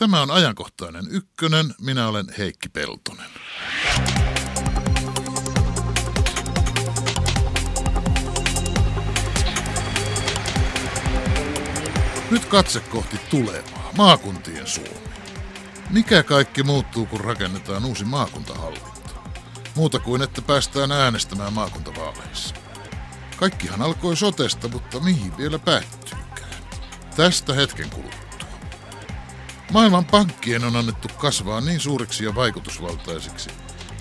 Tämä on ajankohtainen ykkönen. Minä olen Heikki Peltonen. Nyt katse kohti tulevaa, maakuntien Suomi. Mikä kaikki muuttuu, kun rakennetaan uusi maakuntahallinto? Muuta kuin, että päästään äänestämään maakuntavaaleissa. Kaikkihan alkoi sotesta, mutta mihin vielä päättyykään? Tästä hetken kuluttua. Maailman pankkien on annettu kasvaa niin suuriksi ja vaikutusvaltaisiksi,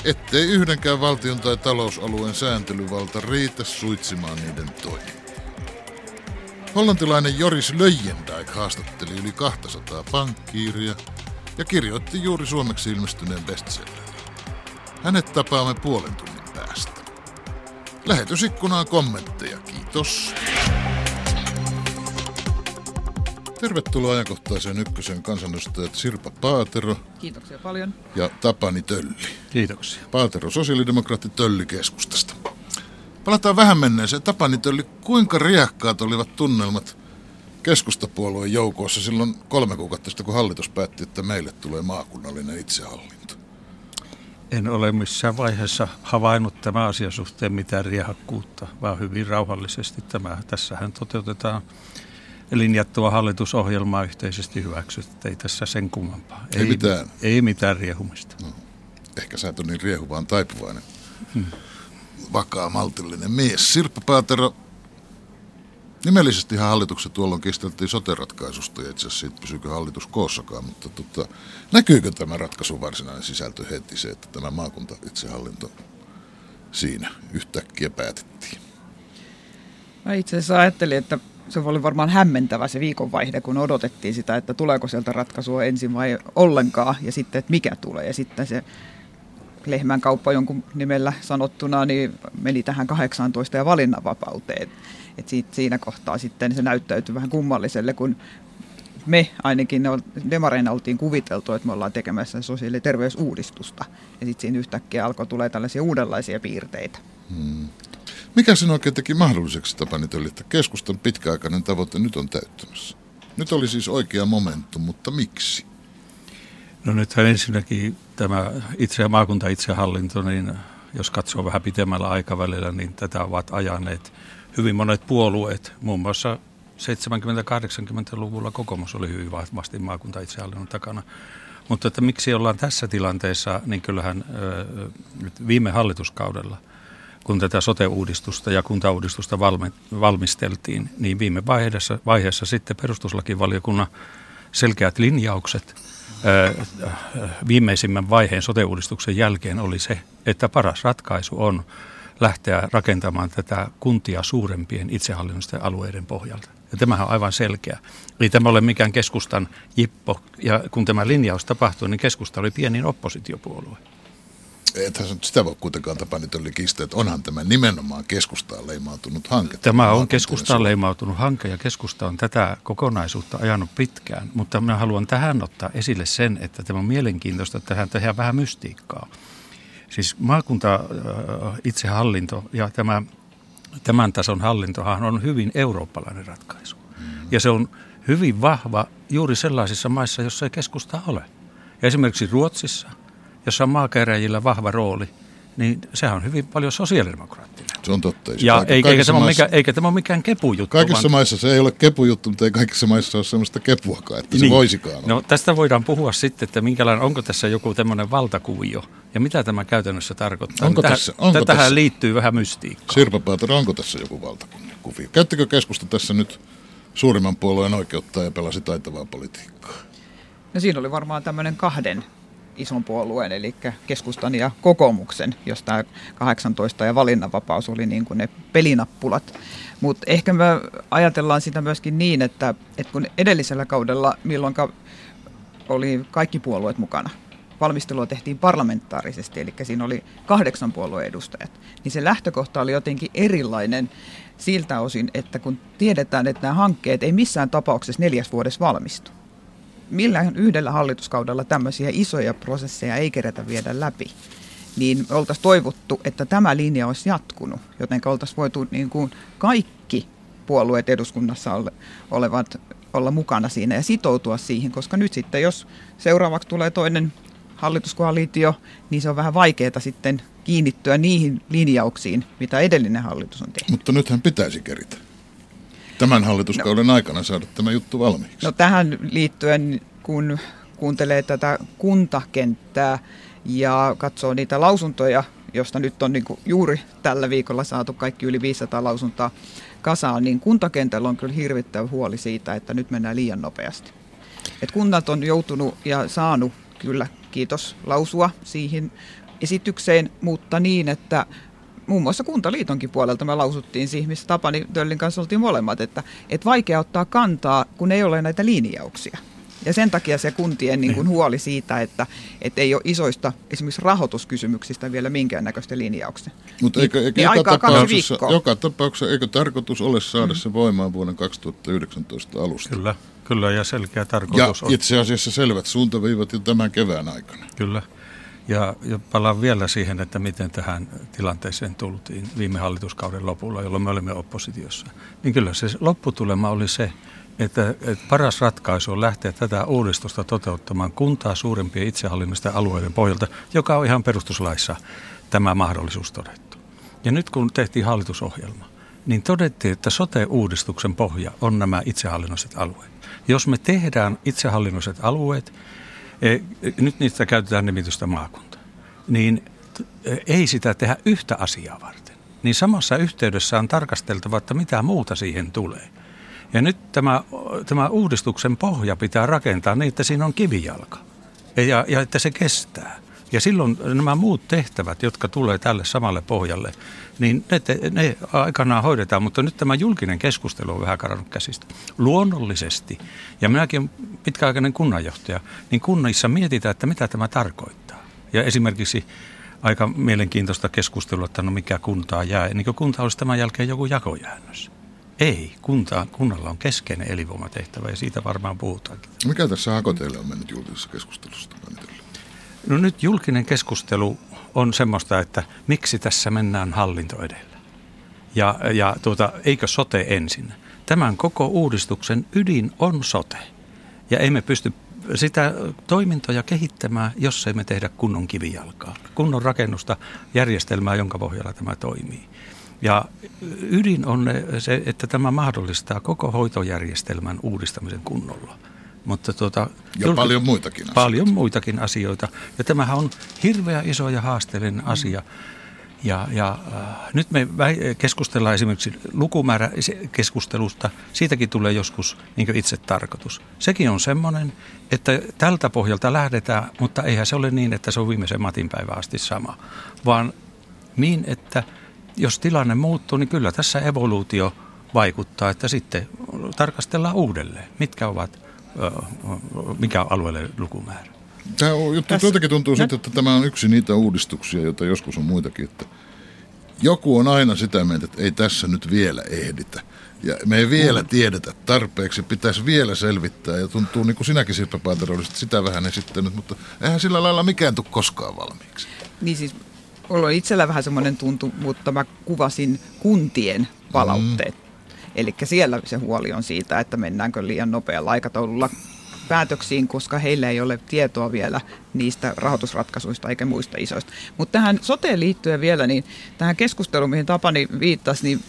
ettei yhdenkään valtion tai talousalueen sääntelyvalta riitä suitsimaan niiden toimintaa. Hollantilainen Joris Löjendijk haastatteli yli 200 pankkiiria ja kirjoitti juuri suomeksi ilmestyneen bestsellerin. Hänet tapaamme puolen tunnin päästä. Lähetysikkunaan kommentteja, kiitos. Tervetuloa ajankohtaiseen ykkösen kansanedustajat Sirpa Paatero. Kiitoksia paljon. Ja Tapani Tölli. Kiitoksia. Paatero, sosiaalidemokraatti Tölli keskustasta. Palataan vähän menneeseen. Tapani Tölli, kuinka riehkaat olivat tunnelmat keskustapuolueen joukossa silloin kolme kuukautta sitten, kun hallitus päätti, että meille tulee maakunnallinen itsehallinto? En ole missään vaiheessa havainnut tämä asia suhteen mitään riehakkuutta, vaan hyvin rauhallisesti tämä. Tässähän toteutetaan linjattua hallitusohjelmaa yhteisesti hyväksytty. Ei tässä sen kummempaa. Ei, ei mitään. Ei mitään riehumista. No, ehkä sä et ole niin riehu, vaan taipuvainen. Hmm. Vakaa, maltillinen mies. Sirppa Paatero, Nimellisesti hallitukset tuolloin kisteltiin sote-ratkaisusta ja itse asiassa siitä pysyykö hallitus koossakaan, mutta tota, näkyykö tämä ratkaisu varsinainen sisältö heti se, että tämä maakunta itsehallinto siinä yhtäkkiä päätettiin? Mä itse asiassa ajattelin, että se oli varmaan hämmentävä se viikonvaihde, kun odotettiin sitä, että tuleeko sieltä ratkaisua ensin vai ollenkaan, ja sitten, että mikä tulee. Ja sitten se lehmän kauppa jonkun nimellä sanottuna, niin meni tähän 18 ja valinnanvapauteen. Et siitä, siinä kohtaa sitten se näyttäytyi vähän kummalliselle, kun me ainakin demareina oltiin kuviteltu, että me ollaan tekemässä sosiaali- ja terveysuudistusta. Ja sitten siinä yhtäkkiä alkoi tulee tällaisia uudenlaisia piirteitä. Hmm. Mikä sen oikein teki mahdolliseksi Tapani että keskustan pitkäaikainen tavoite nyt on täyttymässä? Nyt oli siis oikea momentum, mutta miksi? No nythän ensinnäkin tämä itse maakunta itsehallinto, niin jos katsoo vähän pitemmällä aikavälillä, niin tätä ovat ajaneet hyvin monet puolueet, muun muassa 70-80-luvulla kokoomus oli hyvin vahvasti maakunta itsehallinnon takana. Mutta että miksi ollaan tässä tilanteessa, niin kyllähän viime hallituskaudella, kun tätä sote-uudistusta ja kuntauudistusta valmisteltiin, niin viime vaiheessa, vaiheessa sitten perustuslakivaliokunnan selkeät linjaukset viimeisimmän vaiheen sote-uudistuksen jälkeen oli se, että paras ratkaisu on lähteä rakentamaan tätä kuntia suurempien itsehallinnollisten alueiden pohjalta. Ja tämähän on aivan selkeä. Ei tämä ole mikään keskustan jippo. Ja kun tämä linjaus tapahtui, niin keskusta oli pienin oppositiopuolue. Ethän sitä voi kuitenkaan Tapani Tölli kiistää, että onhan tämä nimenomaan keskustaan leimautunut hanke. Tämä on keskustaan leimautunut hanke ja keskusta on tätä kokonaisuutta ajanut pitkään, mutta minä haluan tähän ottaa esille sen, että tämä on mielenkiintoista, että tähän tehdään vähän mystiikkaa. Siis maakunta äh, itsehallinto ja tämä, tämän tason hallintohan on hyvin eurooppalainen ratkaisu. Mm. Ja se on hyvin vahva juuri sellaisissa maissa, joissa ei keskusta ole. Ja esimerkiksi Ruotsissa, jossa on maakäräjillä vahva rooli, niin sehän on hyvin paljon sosiaalidemokraattinen. Se on totta. Ja eikä, eikä, tämä maissa, mikä, eikä tämä ole mikään kepujuttu. Kaikissa vaan... maissa se ei ole kepujuttu, mutta ei kaikissa maissa ole sellaista kepuakaan, että niin. se voisikaan olla. No tästä voidaan puhua sitten, että minkälainen, onko tässä joku tämmöinen valtakuvio ja mitä tämä käytännössä tarkoittaa. Onko tähän, tässä, onko tähän tässä, liittyy vähän mystiikkaa. Sirpa Paater, onko tässä joku valtakuvio? Käyttikö keskusta tässä nyt suurimman puolueen oikeutta ja pelasi taitavaa politiikkaa? No siinä oli varmaan tämmöinen kahden ison puolueen, eli keskustan ja kokoomuksen, jos tämä 18 ja valinnanvapaus oli niin kuin ne pelinappulat. Mutta ehkä me ajatellaan sitä myöskin niin, että, että kun edellisellä kaudella, milloin oli kaikki puolueet mukana, valmistelua tehtiin parlamentaarisesti, eli siinä oli kahdeksan puolueen edustajat, niin se lähtökohta oli jotenkin erilainen siltä osin, että kun tiedetään, että nämä hankkeet ei missään tapauksessa neljäs vuodessa valmistu, millään yhdellä hallituskaudella tämmöisiä isoja prosesseja ei kerätä viedä läpi, niin me oltaisiin toivottu, että tämä linja olisi jatkunut, joten oltaisiin voitu niin kuin kaikki puolueet eduskunnassa ole, olevat olla mukana siinä ja sitoutua siihen, koska nyt sitten jos seuraavaksi tulee toinen hallituskoalitio, niin se on vähän vaikeaa sitten kiinnittyä niihin linjauksiin, mitä edellinen hallitus on tehnyt. Mutta nythän pitäisi keritä. Tämän hallituskauden no, aikana saada tämä juttu valmiiksi. No tähän liittyen, kun kuuntelee tätä kuntakenttää ja katsoo niitä lausuntoja, josta nyt on niin juuri tällä viikolla saatu kaikki yli 500 lausuntaa kasaan, niin kuntakentällä on kyllä hirvittävä huoli siitä, että nyt mennään liian nopeasti. Et kunnat on joutunut ja saanut kyllä, kiitos, lausua siihen esitykseen, mutta niin, että muun muassa Kuntaliitonkin puolelta me lausuttiin siihen, missä Tapani Töllin kanssa oltiin molemmat, että, että vaikea ottaa kantaa, kun ei ole näitä linjauksia. Ja sen takia se kuntien niin kuin niin. huoli siitä, että, että ei ole isoista esimerkiksi rahoituskysymyksistä vielä minkäännäköistä linjauksia. Mutta eikö, eikö niin joka, tapauksessa, joka tapauksessa, eikö tarkoitus ole saada mm. se voimaan vuoden 2019 alusta? Kyllä, kyllä ja selkeä tarkoitus ja on. itse asiassa selvät suuntaviivat jo tämän kevään aikana. Kyllä. Ja, ja palaan vielä siihen, että miten tähän tilanteeseen tultiin viime hallituskauden lopulla, jolloin me olimme oppositiossa. Niin kyllä se lopputulema oli se, että, että paras ratkaisu on lähteä tätä uudistusta toteuttamaan kuntaa suurempien itsehallinnollisten alueiden pohjalta, joka on ihan perustuslaissa tämä mahdollisuus todettu. Ja nyt kun tehtiin hallitusohjelma, niin todettiin, että sote-uudistuksen pohja on nämä itsehallinnolliset alueet. Jos me tehdään itsehallinnolliset alueet, nyt niistä käytetään nimitystä maakunta, niin ei sitä tehdä yhtä asiaa varten. Niin samassa yhteydessä on tarkasteltava, että mitä muuta siihen tulee. Ja nyt tämä, tämä uudistuksen pohja pitää rakentaa niin, että siinä on kivijalka ja, ja että se kestää. Ja silloin nämä muut tehtävät, jotka tulee tälle samalle pohjalle, niin ne, ne aikanaan hoidetaan, mutta nyt tämä julkinen keskustelu on vähän karannut käsistä. Luonnollisesti, ja minäkin pitkäaikainen kunnanjohtaja, niin kunnissa mietitään, että mitä tämä tarkoittaa. Ja esimerkiksi aika mielenkiintoista keskustelua, että no mikä kuntaa jää, niin kuin kunta olisi tämän jälkeen joku jakojäännös. Ei, kunta, kunnalla on keskeinen elinvoimatehtävä ja siitä varmaan puhutaankin. Mikä tässä hakoteille on mennyt julkisessa keskustelussa? No nyt julkinen keskustelu on semmoista, että miksi tässä mennään hallinto edellä. Ja, ja tuota, eikö sote ensin? Tämän koko uudistuksen ydin on sote. Ja emme pysty sitä toimintoja kehittämään, jos emme tehdä kunnon kivijalkaa. Kunnon rakennusta, järjestelmää, jonka pohjalla tämä toimii. Ja ydin on se, että tämä mahdollistaa koko hoitojärjestelmän uudistamisen kunnolla. Mutta tuota, ja julki, paljon muitakin asioita. Paljon muitakin asioita. Ja tämähän on hirveä iso ja haasteellinen mm. asia. Ja, ja äh, nyt me keskustellaan esimerkiksi lukumääräkeskustelusta. Siitäkin tulee joskus niin itse tarkoitus. Sekin on semmoinen, että tältä pohjalta lähdetään, mutta eihän se ole niin, että se on viimeisen matinpäivän asti sama. Vaan niin, että – jos tilanne muuttuu, niin kyllä tässä evoluutio vaikuttaa, että sitten tarkastellaan uudelleen, mitkä ovat, mikä on alueelle lukumäärä. Tämä on, juttu, jotenkin tuntuu sitten, että tämä on yksi niitä uudistuksia, joita joskus on muitakin, että joku on aina sitä mieltä, että ei tässä nyt vielä ehditä. Ja me ei vielä tiedetä tarpeeksi, pitäisi vielä selvittää. Ja tuntuu, niin kuin sinäkin Sirpa Paatero olisit sitä vähän esittänyt, mutta eihän sillä lailla mikään tule koskaan valmiiksi. Niin siis Mulla on itsellä vähän semmoinen tuntu, mutta mä kuvasin kuntien palautteet. Mm. Eli siellä se huoli on siitä, että mennäänkö liian nopealla aikataululla päätöksiin, koska heillä ei ole tietoa vielä niistä rahoitusratkaisuista eikä muista isoista. Mutta tähän soteen liittyen vielä, niin tähän keskusteluun, mihin Tapani viittasi, niin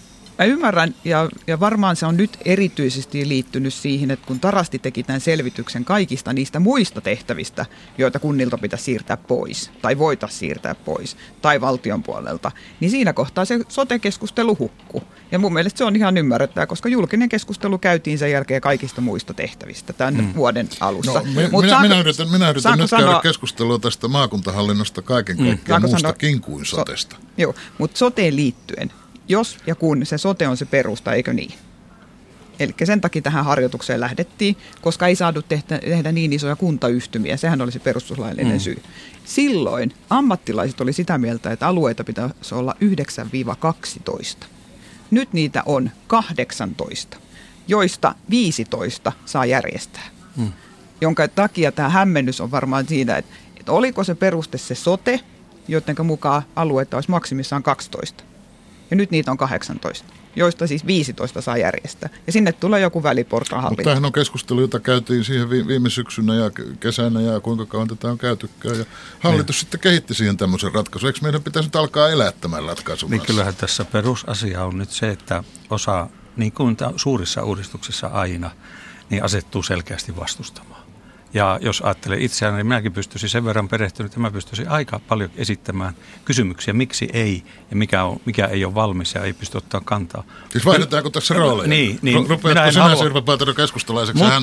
Mä ymmärrän, ja, ja varmaan se on nyt erityisesti liittynyt siihen, että kun Tarasti teki tämän selvityksen kaikista niistä muista tehtävistä, joita kunnilta pitäisi siirtää pois, tai voitaisiin siirtää pois, tai valtion puolelta, niin siinä kohtaa se sote-keskustelu hukkuu. Ja mun mielestä se on ihan ymmärrettävää, koska julkinen keskustelu käytiin sen jälkeen kaikista muista tehtävistä tämän hmm. vuoden alussa. No, Mut minä, saanko, minä yritän, minä yritän nyt sanoa, käydä keskustelua tästä maakuntahallinnosta kaiken hmm. kaikkiaan hmm. muustakin kuin sotesta. So, joo, mutta soteen liittyen, jos ja kun se sote on se perusta, eikö niin? Eli sen takia tähän harjoitukseen lähdettiin, koska ei saatu tehdä, tehdä niin isoja kuntayhtymiä. Sehän oli se perustuslaillinen mm. syy. Silloin ammattilaiset oli sitä mieltä, että alueita pitäisi olla 9-12. Nyt niitä on 18, joista 15 saa järjestää. Mm. Jonka takia tämä hämmennys on varmaan siinä, että, että oliko se peruste se sote, joiden mukaan alueita olisi maksimissaan 12 Ja nyt niitä on 18 joista siis 15 saa järjestää. Ja sinne tulee joku väliportahallinto. Mutta tämähän on keskustelu, jota käytiin siihen viime syksynä ja kesänä ja kuinka kauan tätä on käytykään. Ja hallitus niin. sitten kehitti siihen tämmöisen ratkaisun. Eikö meidän pitäisi nyt alkaa elää tämän ratkaisun Niin kyllähän tässä perusasia on nyt se, että osa, niin kuin suurissa uudistuksissa aina, niin asettuu selkeästi vastustamaan. Ja jos ajattelee itseään, niin minäkin pystyisin sen verran perehtynyt, että mä pystyisin aika paljon esittämään kysymyksiä, miksi ei ja mikä, on, mikä ei ole valmis ja ei pysty ottaa kantaa. Siis vaihdetaanko tässä rooleja? Niin, niin. Rupeatko sinä halua... Sirpa Paatero keskustalaiseksi Mut, hän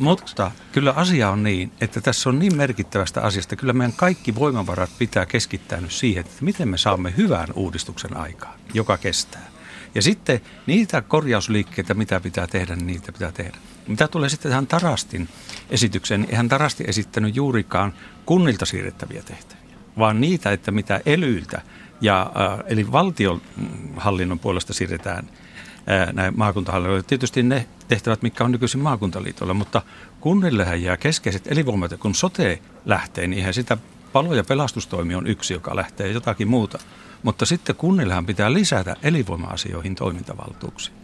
Mutta kyllä asia on niin, että tässä on niin merkittävästä asiasta. Kyllä meidän kaikki voimavarat pitää keskittää nyt siihen, että miten me saamme hyvän uudistuksen aikaan, joka kestää. Ja sitten niitä korjausliikkeitä, mitä pitää tehdä, niin niitä pitää tehdä. Mitä tulee sitten tähän Tarastin esitykseen, niin eihän Tarasti esittänyt juurikaan kunnilta siirrettäviä tehtäviä, vaan niitä, että mitä elyiltä ja, äh, eli valtionhallinnon puolesta siirretään äh, näin maakuntahallinnoille. Tietysti ne tehtävät, mitkä on nykyisin maakuntaliitolla, mutta kunnillehän jää keskeiset elinvoimat, kun sote lähtee, niin eihän sitä palo- ja pelastustoimi on yksi, joka lähtee jotakin muuta. Mutta sitten kunnillehan pitää lisätä elinvoima-asioihin toimintavaltuuksia.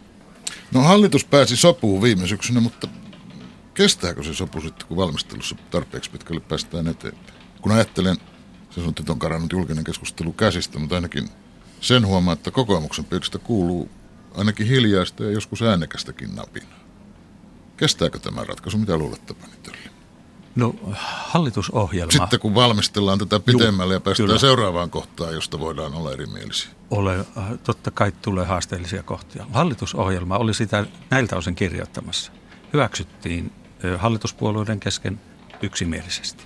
No hallitus pääsi sopuun viime syksynä, mutta kestääkö se sopu sitten, kun valmistelussa tarpeeksi pitkälle päästään eteenpäin? Kun ajattelen, se on nyt on karannut julkinen keskustelu käsistä, mutta ainakin sen huomaa, että kokoomuksen piiristä kuuluu ainakin hiljaista ja joskus äänekästäkin napinaa. Kestääkö tämä ratkaisu? Mitä luulette, Pani No hallitusohjelma. Sitten kun valmistellaan tätä pidemmälle ja päästään kyllä. seuraavaan kohtaan, josta voidaan olla erimielisiä. Ole, äh, totta kai tulee haasteellisia kohtia. Hallitusohjelma oli sitä näiltä osin kirjoittamassa. Hyväksyttiin hallituspuolueiden kesken yksimielisesti.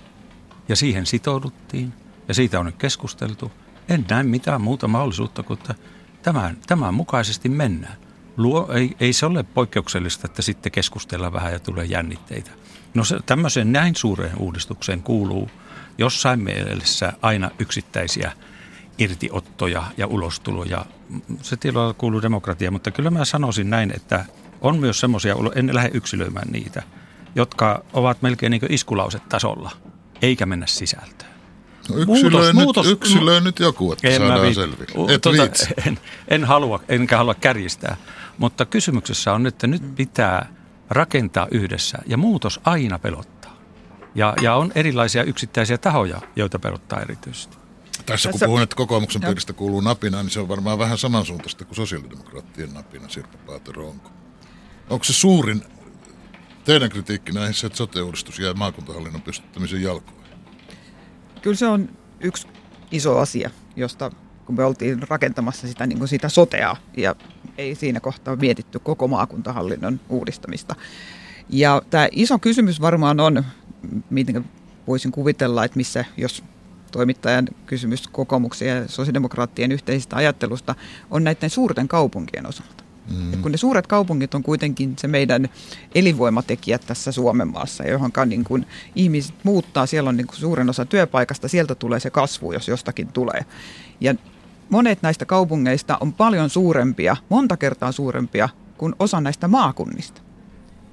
Ja siihen sitouduttiin ja siitä on nyt keskusteltu. En näe mitään muuta mahdollisuutta kuin, että tämän, tämän mukaisesti mennään. Luo, ei, ei se ole poikkeuksellista, että sitten keskustellaan vähän ja tulee jännitteitä. No se, tämmöiseen näin suureen uudistukseen kuuluu jossain mielessä aina yksittäisiä irtiottoja ja ulostuloja. Se tilalla kuuluu demokratia, mutta kyllä mä sanoisin näin, että on myös semmoisia, en lähde yksilöimään niitä, jotka ovat melkein niin tasolla, eikä mennä sisältöön. No yksilöi, muutos, nyt, muutos, yksilöi nyt joku, että en saadaan viit, selville. Et tuota, en, en halua, enkä halua kärjistää, mutta kysymyksessä on, että nyt pitää – rakentaa yhdessä ja muutos aina pelottaa. Ja, ja on erilaisia yksittäisiä tahoja, joita pelottaa erityisesti. Tässä kun puhun, että kokoomuksen piiristä kuuluu napina, niin se on varmaan vähän samansuuntaista kuin sosiaalidemokraattien napina, Sirpa Paatero, onko? Onko se suurin teidän kritiikki näihin se, että sote-uudistus jää maakuntahallinnon pystyttämisen jalkoihin? Kyllä se on yksi iso asia, josta kun me oltiin rakentamassa sitä, niin kuin sitä sotea ja ei siinä kohtaa mietitty koko maakuntahallinnon uudistamista. Ja tämä iso kysymys varmaan on, miten voisin kuvitella, että missä, jos toimittajan kysymys kokoomuksen ja sosiaalidemokraattien yhteisestä ajattelusta on näiden suurten kaupunkien osalta. Mm. kun ne suuret kaupungit on kuitenkin se meidän elinvoimatekijä tässä Suomen maassa, johon niin kun ihmiset muuttaa, siellä on niin kuin suurin osa työpaikasta, sieltä tulee se kasvu, jos jostakin tulee. Ja monet näistä kaupungeista on paljon suurempia, monta kertaa suurempia kuin osa näistä maakunnista.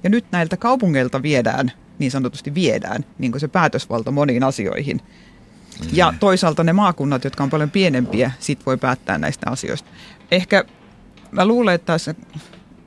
Ja nyt näiltä kaupungeilta viedään, niin sanotusti viedään, niin kuin se päätösvalta moniin asioihin. Mm. Ja toisaalta ne maakunnat, jotka on paljon pienempiä, sit voi päättää näistä asioista. Ehkä mä luulen, että tässä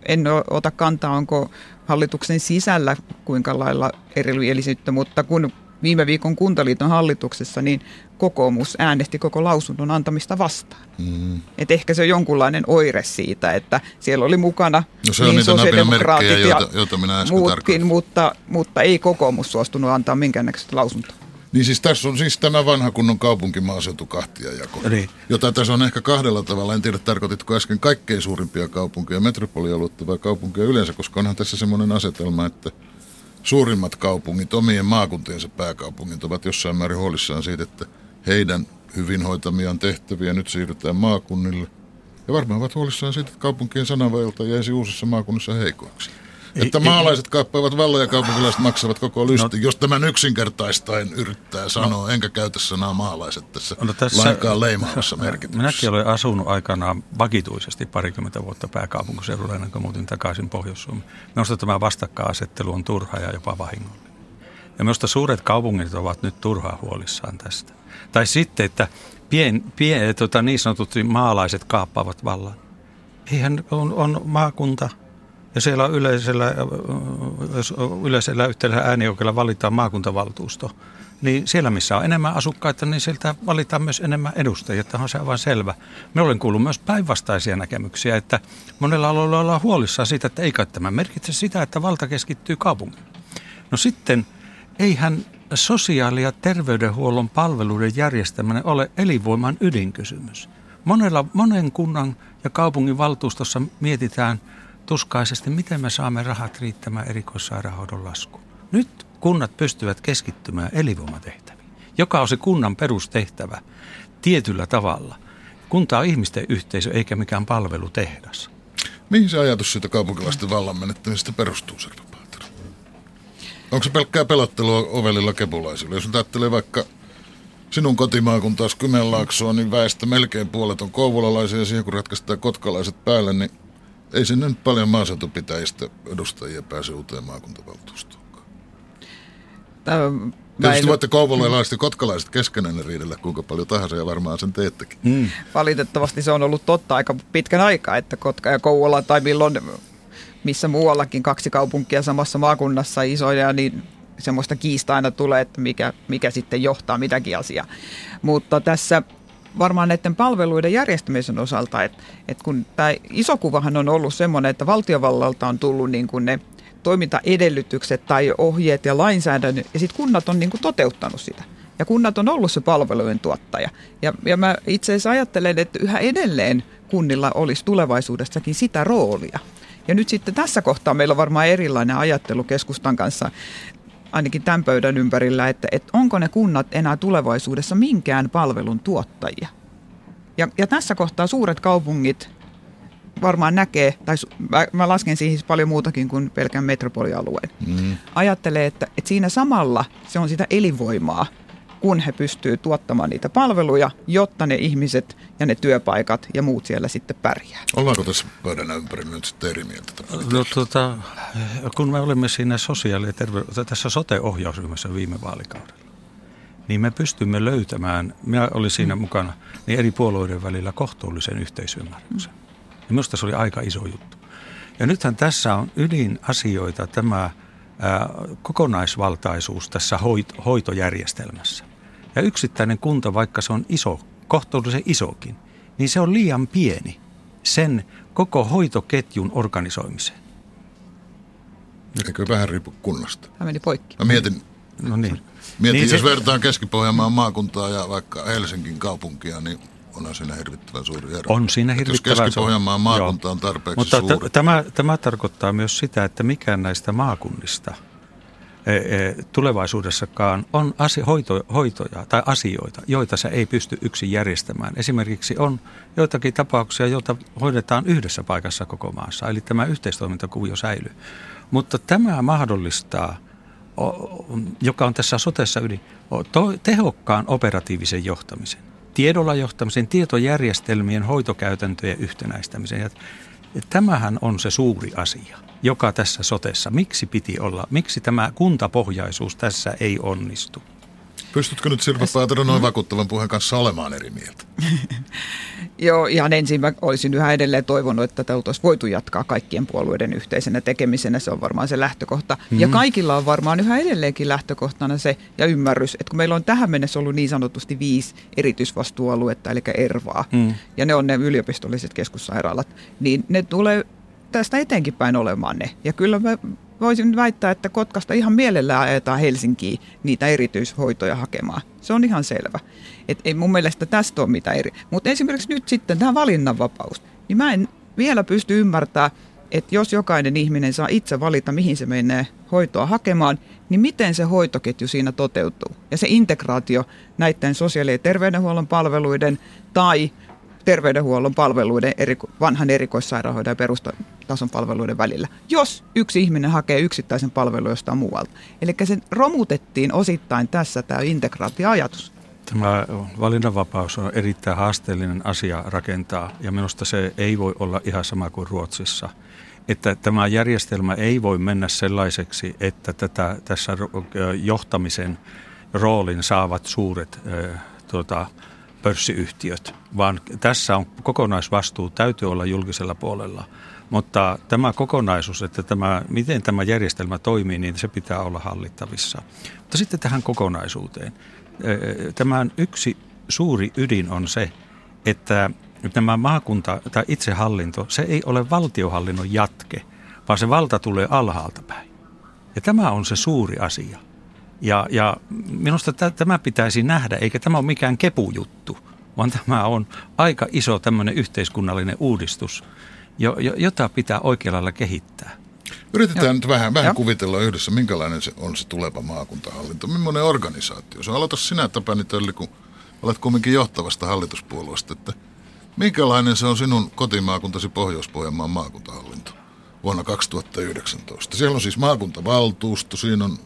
en ota kantaa, onko hallituksen sisällä kuinka lailla erimielisyyttä, mutta kun viime viikon Kuntaliiton hallituksessa, niin kokoomus äänesti koko lausunnon antamista vastaan. Mm. Et ehkä se on jonkunlainen oire siitä, että siellä oli mukana no se on niin sosiaalidemokraatit ja joita, joita minä muutkin, mutta, mutta ei kokoomus suostunut antaa minkäännäköistä lausuntoa. Niin siis tässä on siis tämä vanha kunnon kaupunkimaaseutu kahtiajako, niin. jota tässä on ehkä kahdella tavalla. En tiedä, tarkoititko äsken kaikkein suurimpia kaupunkeja, metropolialuetta vai kaupunkeja yleensä, koska onhan tässä semmoinen asetelma, että suurimmat kaupungit, omien maakuntiensa pääkaupungit ovat jossain määrin huolissaan siitä, että heidän hyvin hoitamiaan tehtäviä nyt siirretään maakunnille. Ja varmaan ovat huolissaan siitä, että kaupunkien sananvalta jäisi uusissa maakunnissa heikoiksi. Ei, että maalaiset ei, kaappaavat valloja ja kaupunkilaiset maksavat koko lysti, no, jos tämän yksinkertaistaen yrittää sanoa, no, enkä käytä sanaa maalaiset tässä, no tässä lainkaan leimaavassa merkityksessä. Minäkin olen asunut aikanaan vakituisesti parikymmentä vuotta pääkaupunkiseudulla ennen kuin muutin takaisin Pohjois-Suomeen. Minusta tämä vastakkainasettelu on turha ja jopa vahingollinen. Ja minusta suuret kaupungit ovat nyt turhaa huolissaan tästä. Tai sitten, että pien, pien, tota, niin sanotusti maalaiset kaappaavat vallan. eihän on, on maakunta ja siellä on yleisellä, yleisellä yhteydellä äänioikeudella valitaan maakuntavaltuusto. Niin siellä, missä on enemmän asukkaita, niin sieltä valitaan myös enemmän edustajia. Tämä on se aivan selvä. Me olen kuullut myös päinvastaisia näkemyksiä, että monella alueella ollaan huolissaan siitä, että ei kai tämä merkitse sitä, että valta keskittyy kaupungille. No sitten, eihän sosiaali- ja terveydenhuollon palveluiden järjestäminen ole elinvoiman ydinkysymys. Monella, monen kunnan ja kaupungin valtuustossa mietitään tuskaisesti, miten me saamme rahat riittämään erikoissairaanhoidon laskuun. Nyt kunnat pystyvät keskittymään elinvoimatehtäviin, joka on se kunnan perustehtävä tietyllä tavalla. Kunta on ihmisten yhteisö eikä mikään palvelutehdas. Mihin se ajatus siitä kaupunkilaisten vallan menettämisestä perustuu, Serpa Onko se pelkkää pelottelua ovelilla kepulaisilla? Jos nyt ajattelee vaikka sinun kotimaakuntaas Kymenlaaksoa, niin väestö melkein puolet on kouvolalaisia ja siihen kun ratkaistaan kotkalaiset päälle, niin ei sinne nyt paljon maaseutupitäjistä edustajia pääse uuteen maakuntavaltuustoon. Tämä, Tietysti voitte kouvolaiset ja kotkalaiset keskenään riidellä kuinka paljon tahansa ja varmaan sen teettekin. Mm. Valitettavasti se on ollut totta aika pitkän aikaa, että Kotka ja Kouvola tai milloin missä muuallakin kaksi kaupunkia samassa maakunnassa isoja, niin semmoista kiista aina tulee, että mikä, mikä sitten johtaa mitäkin asiaa. Mutta tässä varmaan näiden palveluiden järjestämisen osalta, että, että kun tämä iso kuvahan on ollut semmoinen, että valtiovallalta on tullut niin kuin ne toimintaedellytykset tai ohjeet ja lainsäädännön, ja sitten kunnat on niin kuin toteuttanut sitä. Ja kunnat on ollut se palvelujen tuottaja. Ja, ja mä itse asiassa ajattelen, että yhä edelleen kunnilla olisi tulevaisuudessakin sitä roolia. Ja nyt sitten tässä kohtaa meillä on varmaan erilainen ajattelu keskustan kanssa, ainakin tämän pöydän ympärillä, että, että onko ne kunnat enää tulevaisuudessa minkään palvelun tuottajia. Ja, ja tässä kohtaa suuret kaupungit varmaan näkee, tai mä, mä lasken siihen paljon muutakin kuin pelkän metropolialueen. Mm. Ajattelee, että, että siinä samalla se on sitä elinvoimaa, kun he pystyvät tuottamaan niitä palveluja, jotta ne ihmiset ja ne työpaikat ja muut siellä sitten pärjää. Ollaanko tässä pöydän ympärillä nyt sitten eri mieltä? No, tuota, kun me olimme siinä sosiaali- ja terve- tässä sote-ohjausryhmässä viime vaalikaudella, niin me pystymme löytämään, minä olin siinä mm. mukana, niin eri puolueiden välillä kohtuullisen yhteisymmärryksen. Ja minusta se oli aika iso juttu. Ja nythän tässä on ydinasioita tämä ää, kokonaisvaltaisuus tässä hoit- hoitojärjestelmässä. Ja yksittäinen kunta, vaikka se on iso, kohtuullisen isokin, niin se on liian pieni sen koko hoitoketjun organisoimiseen. Eikö vähän riipu kunnasta? Hän meni poikki. Mä mietin, no niin. mietin niin jos se... vertaan Keski-Pohjanmaan maakuntaa ja vaikka Helsingin kaupunkia, niin onhan siinä hirvittävän suuri ero. On siinä hirvittävän Jos Keski-Pohjanmaan maakunta on tarpeeksi Mutta suuri. T- tämä, tämä tarkoittaa myös sitä, että mikään näistä maakunnista – tulevaisuudessakaan on asia, hoito, hoitoja tai asioita, joita se ei pysty yksin järjestämään. Esimerkiksi on joitakin tapauksia, joita hoidetaan yhdessä paikassa koko maassa, eli tämä yhteistoimintakuvio säilyy. Mutta tämä mahdollistaa, joka on tässä sotessa yli, tehokkaan operatiivisen johtamisen, tiedolla johtamisen, tietojärjestelmien hoitokäytäntöjen yhtenäistämisen. Tämähän on se suuri asia joka tässä sotessa. Miksi piti olla, miksi tämä kuntapohjaisuus tässä ei onnistu? Pystytkö nyt Sirpa Paatero noin vakuuttavan puheen kanssa olemaan eri mieltä? Joo, ihan ensin mä olisin yhä edelleen toivonut, että tätä oltaisiin voitu jatkaa kaikkien puolueiden yhteisenä tekemisenä. Se on varmaan se lähtökohta. Mm-hmm. Ja kaikilla on varmaan yhä edelleenkin lähtökohtana se ja ymmärrys, että kun meillä on tähän mennessä ollut niin sanotusti viisi erityisvastuualuetta, eli ERVAa, mm. ja ne on ne yliopistolliset keskussairaalat, niin ne tulee tästä etenkin päin olemaan ne. Ja kyllä mä voisin väittää, että Kotkasta ihan mielellään ajetaan Helsinkiin niitä erityishoitoja hakemaan. Se on ihan selvä. Et ei mun mielestä tästä ole mitään eri. Mutta esimerkiksi nyt sitten tämä valinnanvapaus. Niin mä en vielä pysty ymmärtämään, että jos jokainen ihminen saa itse valita, mihin se menee hoitoa hakemaan, niin miten se hoitoketju siinä toteutuu. Ja se integraatio näiden sosiaali- ja terveydenhuollon palveluiden tai terveydenhuollon palveluiden, eri, vanhan erikoissairaanhoidon ja perustason palveluiden välillä, jos yksi ihminen hakee yksittäisen palvelun jostain muualta. Eli se romutettiin osittain tässä tämä integraatioajatus. Tämä valinnanvapaus on erittäin haasteellinen asia rakentaa ja minusta se ei voi olla ihan sama kuin Ruotsissa. Että tämä järjestelmä ei voi mennä sellaiseksi, että tätä, tässä johtamisen roolin saavat suuret tuota, pörssiyhtiöt, vaan tässä on kokonaisvastuu täytyy olla julkisella puolella. Mutta tämä kokonaisuus, että tämä, miten tämä järjestelmä toimii, niin se pitää olla hallittavissa. Mutta sitten tähän kokonaisuuteen. Tämän yksi suuri ydin on se, että tämä maakunta tai itsehallinto, se ei ole valtiohallinnon jatke, vaan se valta tulee alhaalta päin. Ja tämä on se suuri asia. Ja, ja minusta t- tämä pitäisi nähdä, eikä tämä ole mikään kepujuttu, vaan tämä on aika iso tämmöinen yhteiskunnallinen uudistus, jo, jo, jota pitää oikealla lailla kehittää. Yritetään Joo. nyt vähän, vähän kuvitella yhdessä, minkälainen se on se tuleva maakuntahallinto. Millainen organisaatio? Se aloita sinä Tapani Tölli, kun olet kumminkin johtavasta hallituspuolueesta, että minkälainen se on sinun kotimaakuntasi Pohjois-Pohjanmaan maakuntahallinto vuonna 2019? Siellä on siis maakuntavaltuusto, siinä on